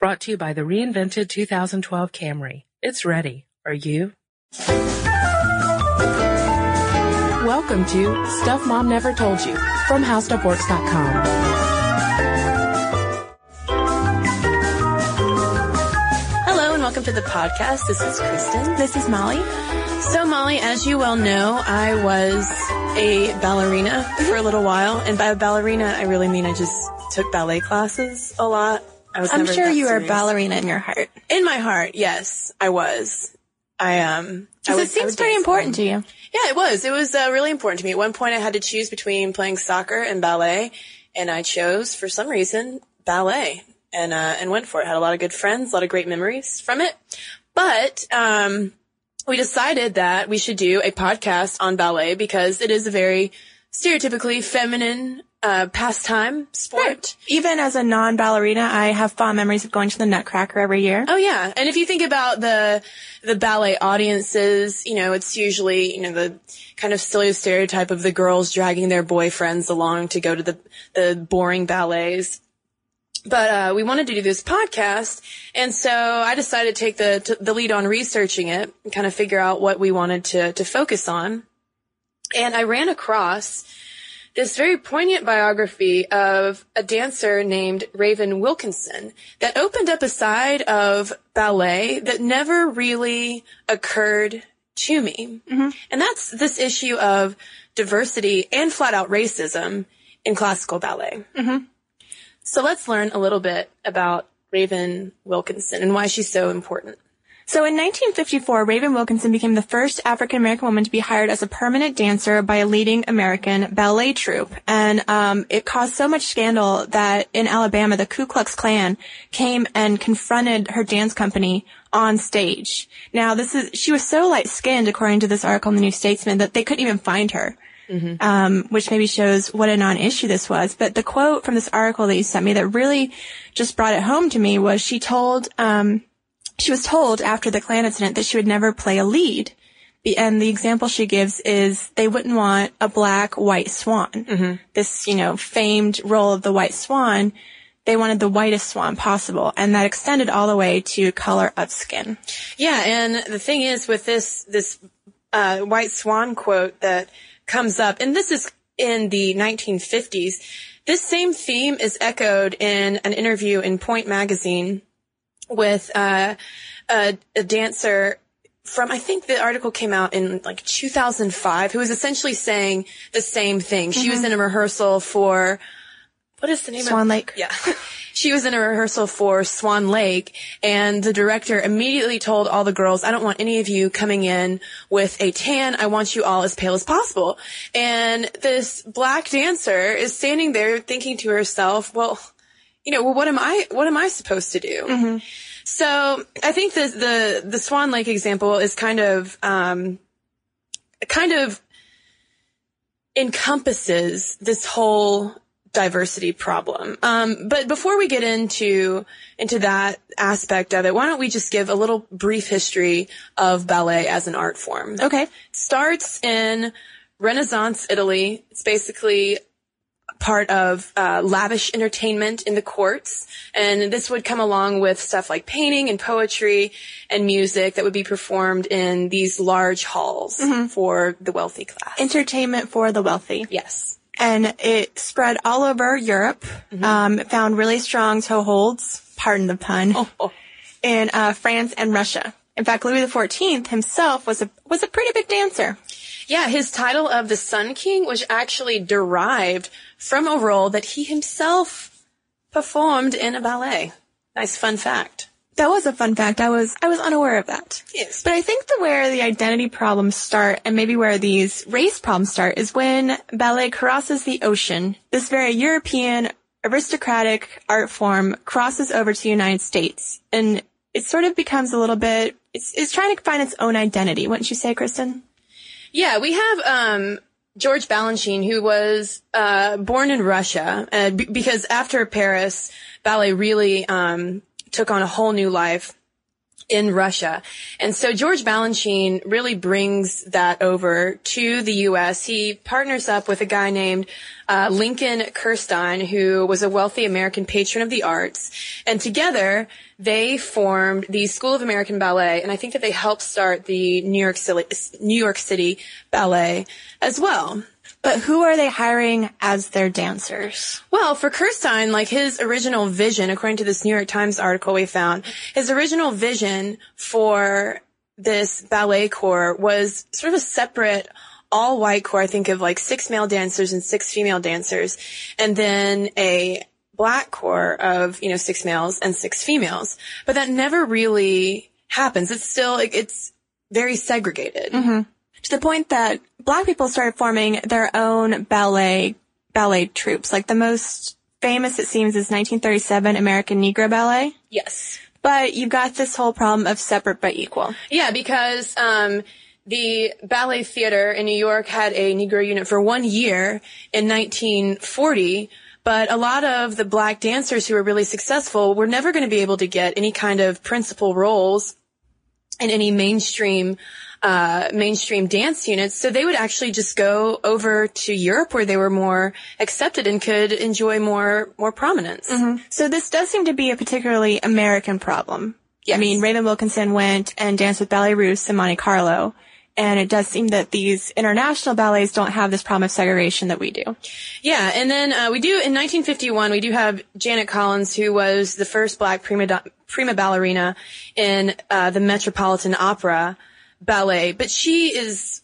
Brought to you by the reinvented 2012 Camry. It's ready. Are you? Welcome to Stuff Mom Never Told You from HowStuffWorks.com. Hello and welcome to the podcast. This is Cristen. This is Molly. So Molly, as you well know, I was a ballerina mm-hmm. for a little while. And by ballerina, I really mean I just took ballet classes a lot. I'm sure you are a ballerina in your heart. In my heart, yes, I was. I um. I Because it seems pretty important to you. Yeah, it was. It was uh, really important to me. At one point, I had to choose between playing soccer and ballet, and I chose, for some reason, ballet, and uh, and went for it. Had a lot of good friends, a lot of great memories from it. But um, we decided that we should do a podcast on ballet because it is a very stereotypically feminine uh, pastime sport. Even as a non-ballerina, I have fond memories of going to the Nutcracker every year. Oh yeah, and if you think about the the ballet audiences, you know, it's usually you know the kind of silly stereotype of the girls dragging their boyfriends along to go to the the boring ballets. But uh, we wanted to do this podcast, and so I decided to take the to the lead on researching it and kind of figure out what we wanted to to focus on. And I ran across this very poignant biography of a dancer named Raven Wilkinson that opened up a side of ballet that never really occurred to me. Mm-hmm. And that's this issue of diversity and flat out racism in classical ballet. Mm-hmm. So let's learn a little bit about Raven Wilkinson and why she's so important. So in 1954, Raven Wilkinson became the first African American woman to be hired as a permanent dancer by a leading American ballet troupe. And um, it caused so much scandal that in Alabama, the Ku Klux Klan came and confronted her dance company on stage. Now, this is she was so light-skinned, according to this article in the New Statesman, that they couldn't even find her. Um, which maybe shows what a non-issue this was. But the quote from this article that you sent me that really just brought it home to me was she told, um, she was told after the Klan incident that she would never play a lead. And the example she gives is they wouldn't want a black white swan. This, you know, famed role of the white swan. They wanted the whitest swan possible. And that extended all the way to color of skin. Yeah, and the thing is with this this uh, White Swan quote that comes up, and this is in the 1950s. This same theme is echoed in an interview in Pointe magazine with uh, a, a dancer from I think the article came out in like 2005 who was essentially saying the same thing. She was in a rehearsal for what is the name Swan of Lake. Yeah. she was in a rehearsal for Swan Lake and the director immediately told all the girls, I don't want any of you coming in with a tan. I want you all as pale as possible. And this black dancer is standing there thinking to herself, well, you know, well, what am I, what am I supposed to do? So I think the, the, the Swan Lake example is kind of, um, kind of encompasses this whole diversity problem. Um, but before we get into into that aspect of it, why don't we just give a little brief history of ballet as an art form? Okay. starts in Renaissance Italy. It's basically part of uh, lavish entertainment in the courts, and this would come along with stuff like painting and poetry and music that would be performed in these large halls for the wealthy class. Entertainment for the wealthy. yes. and it spread all over Europe. Um, found really strong toeholds, pardon the pun, Oh, in uh, France and Russia. In fact, Louis XIV himself was a was a pretty big dancer. Yeah, his title of the Sun King was actually derived from a role that he himself performed in a ballet. Nice fun fact. That was a fun fact. I was I was unaware of that. Yes. But I think the where the identity problems start, and maybe where these race problems start, is when ballet crosses the ocean. This very European aristocratic art form crosses over to the United States, and it sort of becomes a little bit. It's, it's trying to find its own identity, wouldn't you say, Cristen? Yeah, we have um, George Balanchine, who was uh, born in Russia, uh, b- because after Paris, ballet really um, took on a whole new life in Russia. And so George Balanchine really brings that over to the U.S. He partners up with a guy named uh, Lincoln Kirstein, who was a wealthy American patron of the arts. And together, they formed the School of American Ballet, and I think that they helped start the New York City, New York City Ballet as well. But who are they hiring as their dancers? Well, for Kirstein, like his original vision, according to this New York Times article we found, his original vision for this ballet corps was sort of a separate all white corps. I think of like six male dancers and six female dancers, and then a black corps of, you know, six males and six females. But that never really happens. It's still, it's very segregated. Mm-hmm. To the point that black people started forming their own ballet, ballet troupes. Like the most famous, it seems, is 1937 American Negro Ballet. Yes. But you've got this whole problem of separate but equal. Yeah, because, um, the ballet theater in New York had a Negro unit for one year in 1940, but a lot of the black dancers who were really successful were never going to be able to get any kind of principal roles in any mainstream uh, mainstream dance units. So they would actually just go over to Europe where they were more accepted and could enjoy more more prominence. Mm-hmm. So this does seem to be a particularly American problem. Yes. I mean, Raven Wilkinson went and danced with Ballet Russe in Monte Carlo. And it does seem that these international ballets don't have this problem of segregation that we do. Yeah, and then uh, we do in 1951 we do have Janet Collins, who was the first black prima prima ballerina in uh, the Metropolitan Opera ballet, but she is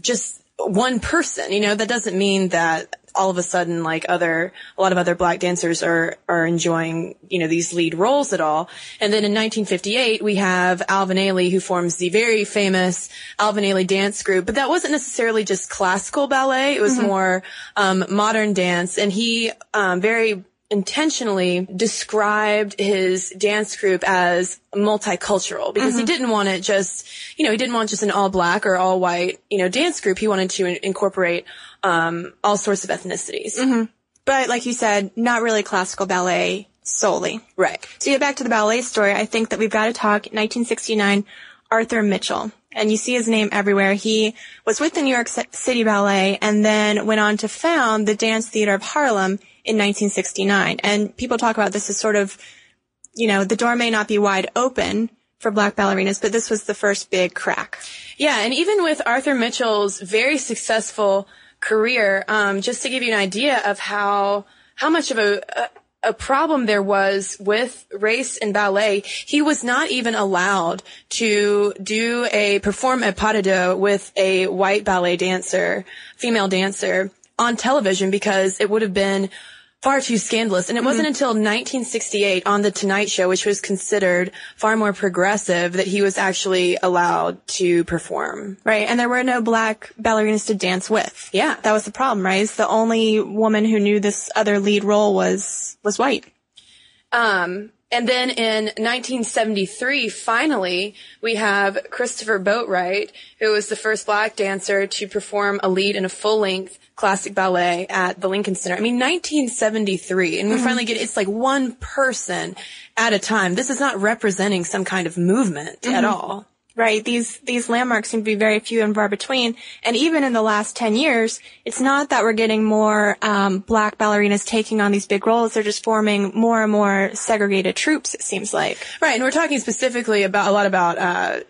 just one person. You know, that doesn't mean that all of a sudden like other a lot of other black dancers are are enjoying you know these lead roles at all and then in 1958 we have Alvin Ailey who forms the very famous Alvin Ailey dance group but that wasn't necessarily just classical ballet it was mm-hmm. more um, modern dance and he um, very intentionally described his dance group as multicultural because mm-hmm. he didn't want it just, you know, he didn't want just an all black or all white, you know, dance group. He wanted to in- incorporate um, all sorts of ethnicities. Mm-hmm. But like you said, not really classical ballet solely. Right. To get back to the ballet story, I think that we've got to talk 1969 Arthur Mitchell. And you see his name everywhere. He was with the New York City Ballet and then went on to found the Dance Theater of Harlem in 1969. And people talk about this as sort of, you know, the door may not be wide open for black ballerinas, but this was the first big crack. Yeah, and even with Arthur Mitchell's very successful career, um, just to give you an idea of how how much of a, a a problem there was with race in ballet. He was not even allowed to do a perform a pas de deux with a white ballet dancer, female dancer on television because it would have been far too scandalous. And it wasn't mm-hmm. until 1968 on The Tonight Show, which was considered far more progressive, that he was actually allowed to perform. Right. And there were no black ballerinas to dance with. Yeah. That was the problem, right? The only woman who knew this other lead role was, was white. Um, and then in 1973, finally, we have Christopher Boatwright, who was the first black dancer to perform a lead in a full-length classic ballet at the Lincoln Center. I mean, 1973, and we mm-hmm. finally get, it's like one person at a time. This is not representing some kind of movement mm-hmm. at all. Right. These, these landmarks seem to be very few and far between. And even in the last 10 years, it's not that we're getting more, um, black ballerinas taking on these big roles. They're just forming more and more segregated troupes, it seems like. Right. And we're talking specifically about, a lot about, uh,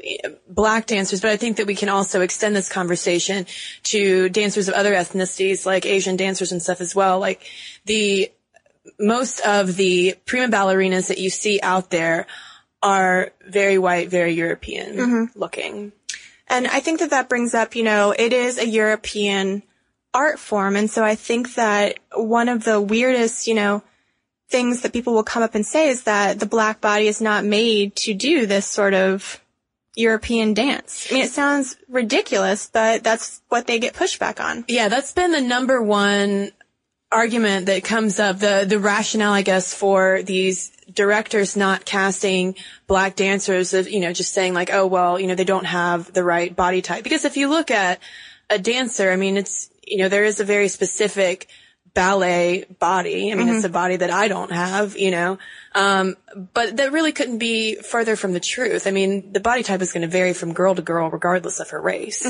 black dancers, but I think that we can also extend this conversation to dancers of other ethnicities, like Asian dancers and stuff as well. Like the, most of the prima ballerinas that you see out there are very white, very European mm-hmm. looking. And I think that that brings up, you know, it is a European art form. And so I think that one of the weirdest, you know, things that people will come up and say is that the black body is not made to do this sort of European dance. I mean, it sounds ridiculous, but that's what they get pushback on. Yeah, that's been the number one argument that comes up, the, the rationale, I guess, for these directors not casting black dancers of, you know, just saying like, oh, well, you know, they don't have the right body type. Because if you look at a dancer, I mean, it's, you know, there is a very specific ballet body. I mean, it's a body that I don't have, you know. Um, but that really couldn't be further from the truth. I mean, the body type is going to vary from girl to girl regardless of her race.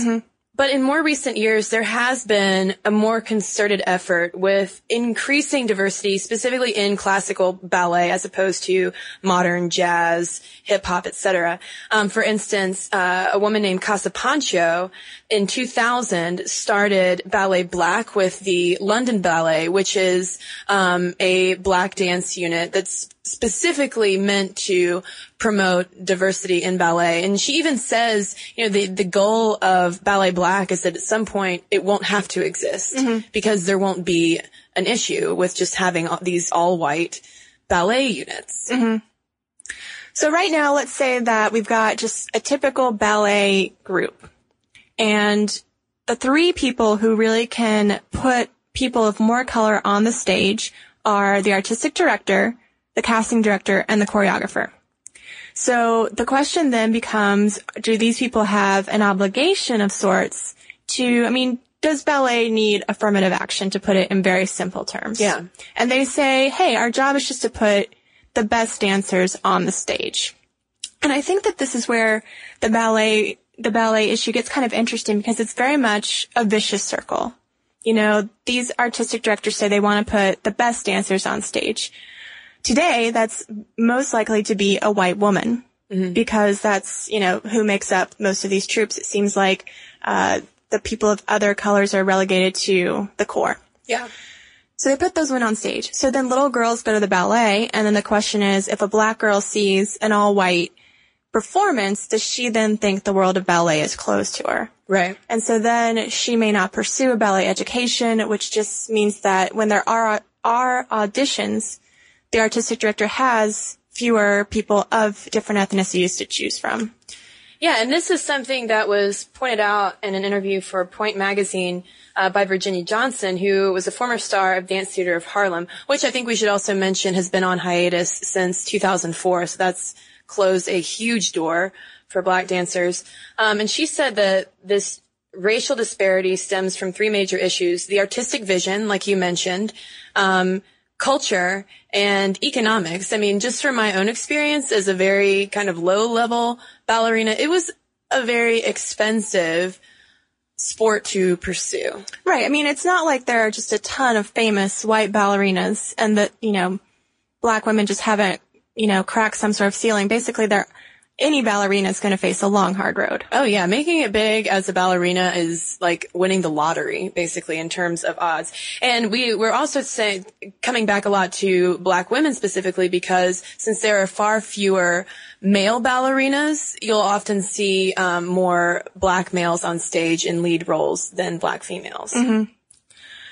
But in more recent years, there has been a more concerted effort with increasing diversity, specifically in classical ballet as opposed to modern jazz, hip hop, etc. Um, for instance, uh, a woman named Cassa Pancho in 2000 started Ballet Black with the London Ballet, which is um, a black dance unit that's specifically meant to promote diversity in ballet. And she even says, you know, the, the goal of Ballet Black is that at some point it won't have to exist mm-hmm. because there won't be an issue with just having all- these all white ballet units. Mm-hmm. So right now, let's say that we've got just a typical ballet group and the three people who really can put people of more color on the stage are the artistic director, the casting director, and the choreographer. So the question then becomes, do these people have an obligation of sorts to, I mean, does ballet need affirmative action to put it in very simple terms? Yeah. And they say, hey, our job is just to put the best dancers on the stage. And I think that this is where the ballet, the ballet issue gets kind of interesting because it's very much a vicious circle. You know, these artistic directors say they want to put the best dancers on stage. Today, that's most likely to be a white woman because that's, you know, who makes up most of these troupes. It seems like, uh, the people of other colors are relegated to the corps. Yeah. So they put those women on stage. So then little girls go to the ballet, and then the question is, if a black girl sees an all white performance, does she then think the world of ballet is closed to her? Right. And so then she may not pursue a ballet education, which just means that when there are, are auditions, the artistic director has fewer people of different ethnicities to choose from. Yeah, and this is something that was pointed out in an interview for Pointe Magazine uh, by Virginia Johnson, who was a former star of Dance Theater of Harlem, which I think we should also mention has been on hiatus since 2004. So that's closed a huge door for black dancers. Um, and she said that this racial disparity stems from three major issues: the artistic vision, like you mentioned. Um, culture and economics. I mean, just from my own experience as a very kind of low level ballerina, it was a very expensive sport to pursue. Right. I mean, it's not like there are just a ton of famous white ballerinas and that, you know, black women just haven't, you know, cracked some sort of ceiling. Basically, there, any ballerina is going to face a long, hard road. Oh yeah, making it big as a ballerina is like winning the lottery, basically in terms of odds. And we we're also saying coming back a lot to black women specifically because since there are far fewer male ballerinas, you'll often see um, more black males on stage in lead roles than black females.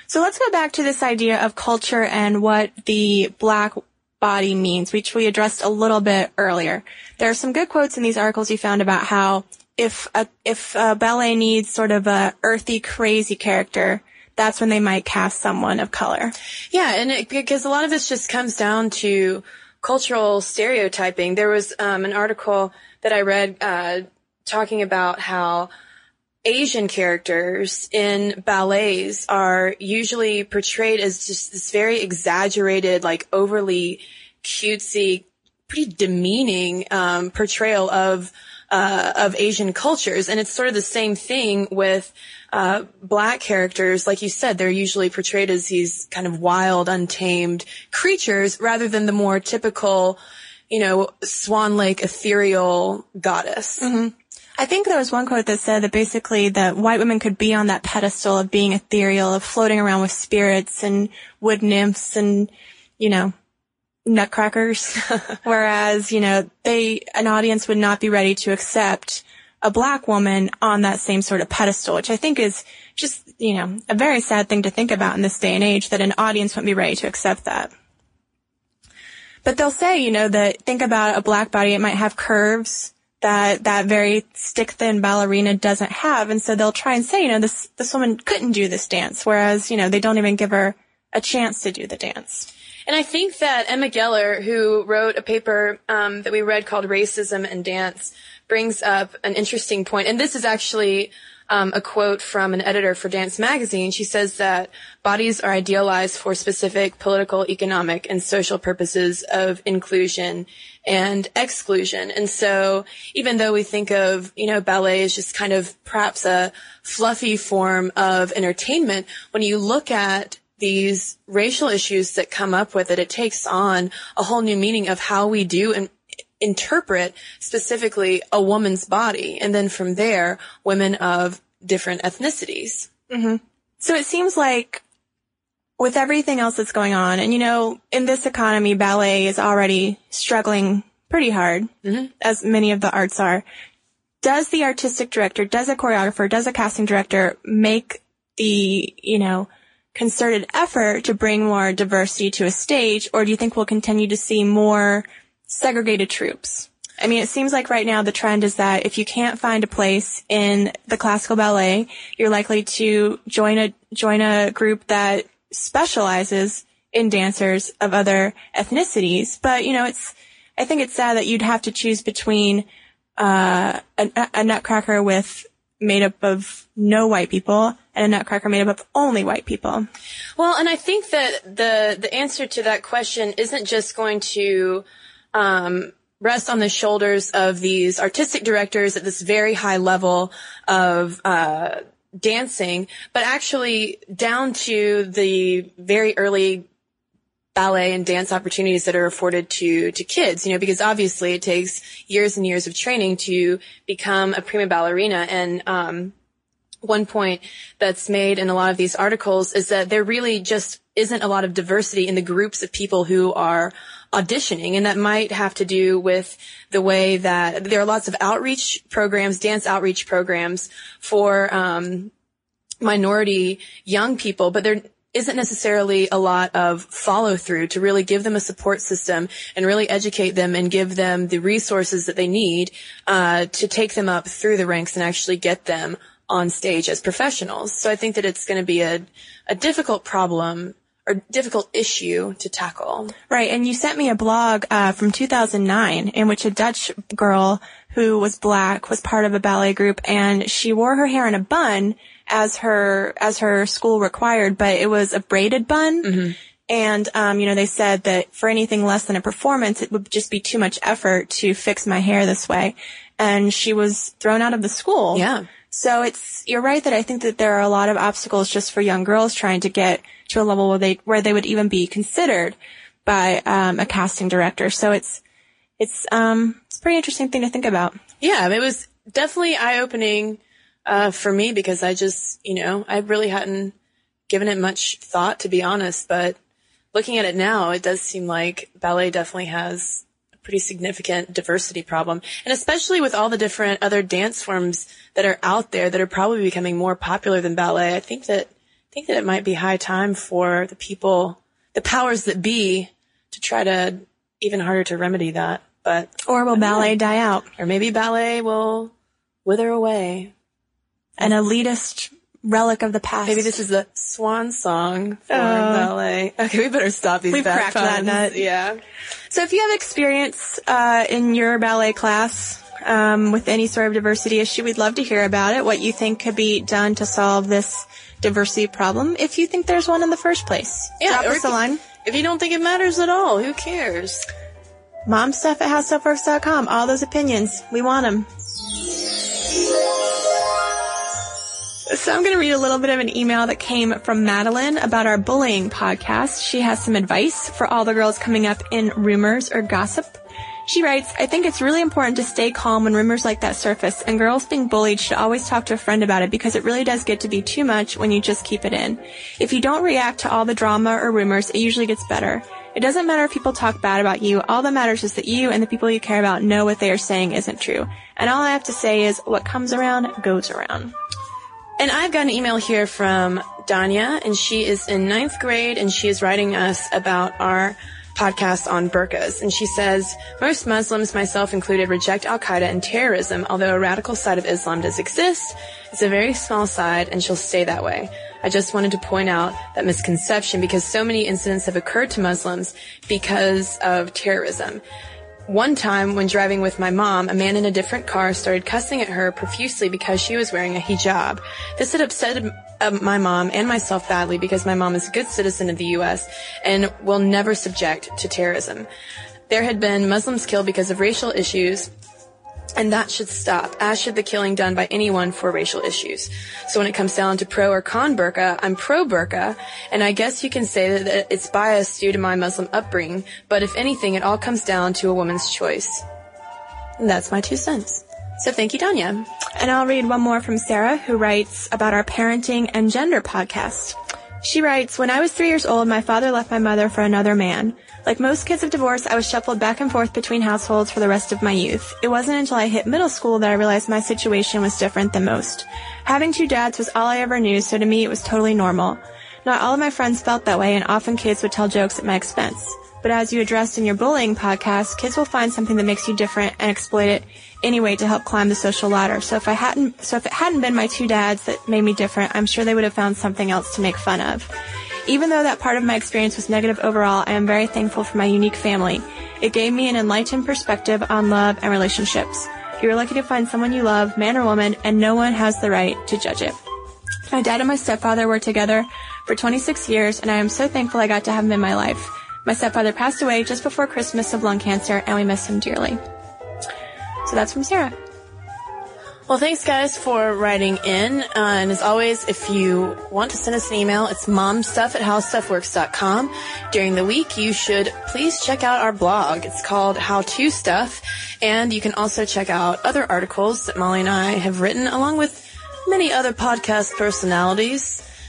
So let's go back to this idea of culture and what the black body means, which we addressed a little bit earlier. There are some good quotes in these articles you found about how if a, if a ballet needs sort of a earthy, crazy character, that's when they might cast someone of color. Yeah, and it, because a lot of this just comes down to cultural stereotyping. There was um, an article that I read uh, talking about how Asian characters in ballets are usually portrayed as just this very exaggerated, like overly cutesy, pretty demeaning um, portrayal of uh, of Asian cultures, and it's sort of the same thing with uh, black characters. Like you said, they're usually portrayed as these kind of wild, untamed creatures, rather than the more typical, you know, Swan Lake ethereal goddess. I think there was one quote that said that basically that white women could be on that pedestal of being ethereal, of floating around with spirits and wood nymphs and, you know, nutcrackers. Whereas, you know, they, an audience would not be ready to accept a black woman on that same sort of pedestal, which I think is just, you know, a very sad thing to think about in this day and age that an audience wouldn't be ready to accept that. But they'll say, you know, that think about a black body, it might have curves that that very stick thin ballerina doesn't have. And so they'll try and say, you know, this, this woman couldn't do this dance. Whereas, you know, they don't even give her a chance to do the dance. And I think that Emma Geller, who wrote a paper um, that we read called Racism and Dance, brings up an interesting point. And this is actually um, a quote from an editor for Dance Magazine. She says that bodies are idealized for specific political, economic, and social purposes of inclusion and exclusion. And so even though we think of, you know, ballet as just kind of perhaps a fluffy form of entertainment, when you look at these racial issues that come up with it, it takes on a whole new meaning of how we do and interpret specifically a woman's body. And then from there, women of different ethnicities. Mm-hmm. So it seems like with everything else that's going on, and you know, in this economy, ballet is already struggling pretty hard, mm-hmm. as many of the arts are. Does the artistic director, does a choreographer, does a casting director make the, you know, concerted effort to bring more diversity to a stage, or do you think we'll continue to see more segregated troupes. I mean, it seems like right now the trend is that if you can't find a place in the classical ballet, you're likely to join a join a group that specializes in dancers of other ethnicities. But, you know, it's, I think it's sad that you'd have to choose between, uh, a, a nutcracker with made up of no white people and a nutcracker made up of only white people. Well, and I think that the, the answer to that question isn't just going to, um, rest on the shoulders of these artistic directors at this very high level of, uh, dancing, but actually down to the very early ballet and dance opportunities that are afforded to to kids you know because obviously it takes years and years of training to become a prima ballerina. And um, one point that's made in a lot of these articles is that they're really just isn't a lot of diversity in the groups of people who are auditioning. And that might have to do with the way that there are lots of outreach programs, dance outreach programs for, um, minority young people, but there isn't necessarily a lot of follow through to really give them a support system and really educate them and give them the resources that they need uh, to take them up through the ranks and actually get them on stage as professionals. So I think that it's going to be a, a difficult problem or difficult issue to tackle. Right. And you sent me a blog uh, from 2009 in which a Dutch girl who was black was part of a ballet group and she wore her hair in a bun as her as her school required, but it was a braided bun. Mm-hmm. And, um, you know, they said that for anything less than a performance, it would just be too much effort to fix my hair this way. And she was thrown out of the school. Yeah. So it's, you're right that I think that there are a lot of obstacles just for young girls trying to get to a level where they, where they would even be considered by, um, a casting director. So it's, it's, um, it's a pretty interesting thing to think about. Yeah. It was definitely eye opening, uh, for me because I just, you know, I really hadn't given it much thought to be honest, but looking at it now, it does seem like ballet definitely has a pretty significant diversity problem. And especially with all the different other dance forms that are out there that are probably becoming more popular than ballet, I think that, think that it might be high time for the people, the powers that be to try to even harder to remedy that. But, or will ballet know. die out? Or maybe ballet will wither away. An elitist relic of the past. Maybe this is the swan song for uh, ballet. Okay, we better stop these. We've cracked puns. that nut. Yeah. So if you have experience uh, in your ballet class um, with any sort of diversity issue, we'd love to hear about it. What you think could be done to solve this diversity problem, if you think there's one in the first place. Yeah, Drop us a line. If you don't think it matters at all, who cares? Momstuff at howstuffworks.com. All those opinions, we want them. So I'm going to read a little bit of an email that came from Madeline about our bullying podcast. She has some advice for all the girls coming up in rumors or gossip. She writes, I think it's really important to stay calm when rumors like that surface, and girls being bullied should always talk to a friend about it because it really does get to be too much when you just keep it in. If you don't react to all the drama or rumors, it usually gets better. It doesn't matter if people talk bad about you. All that matters is that you and the people you care about know what they are saying isn't true. And all I have to say is what comes around goes around. And I've got an email here from Danya, and she is in ninth grade, and she is writing us about our podcast on burqas. And she says, most Muslims, myself included, reject Al Qaeda and terrorism, although a radical side of Islam does exist. It's a very small side, and she'll stay that way. I just wanted to point out that misconception because so many incidents have occurred to Muslims because of terrorism. One time, when driving with my mom, a man in a different car started cussing at her profusely because she was wearing a hijab. This had upset uh, my mom and myself badly because my mom is a good citizen of the U.S. and will never subject to terrorism. There had been Muslims killed because of racial issues, and that should stop, as should the killing done by anyone for racial issues. So when it comes down to pro or con burqa, I'm pro burqa, and I guess you can say that it's biased due to my Muslim upbringing, but if anything, it all comes down to a woman's choice. And that's my two cents. So thank you, Danya. And I'll read one more from Sarah, who writes about our parenting and gender podcast. She writes, When I was three years old, my father left my mother for another man. Like most kids of divorce, I was shuffled back and forth between households for the rest of my youth. It wasn't until I hit middle school that I realized my situation was different than most. Having two dads was all I ever knew, so to me it was totally normal. Not all of my friends felt that way, and often kids would tell jokes at my expense. But as you addressed in your bullying podcast, kids will find something that makes you different and exploit it anyway to help climb the social ladder. So if I hadn't, so if it hadn't been my two dads that made me different, I'm sure they would have found something else to make fun of. Even though that part of my experience was negative overall, I am very thankful for my unique family. It gave me an enlightened perspective on love and relationships. You are lucky to find someone you love, man or woman, and no one has the right to judge it. My dad and my stepfather were together for 26 years, and I am so thankful I got to have him in my life. My stepfather passed away just before Christmas of lung cancer, and we miss him dearly. So that's from Sarah. Well, thanks guys for writing in. Uh, and as always, if you want to send us an email, it's momstuff at howstuffworks.com. During the week, you should please check out our blog. It's called How To Stuff. And you can also check out other articles that Molly and I have written along with many other podcast personalities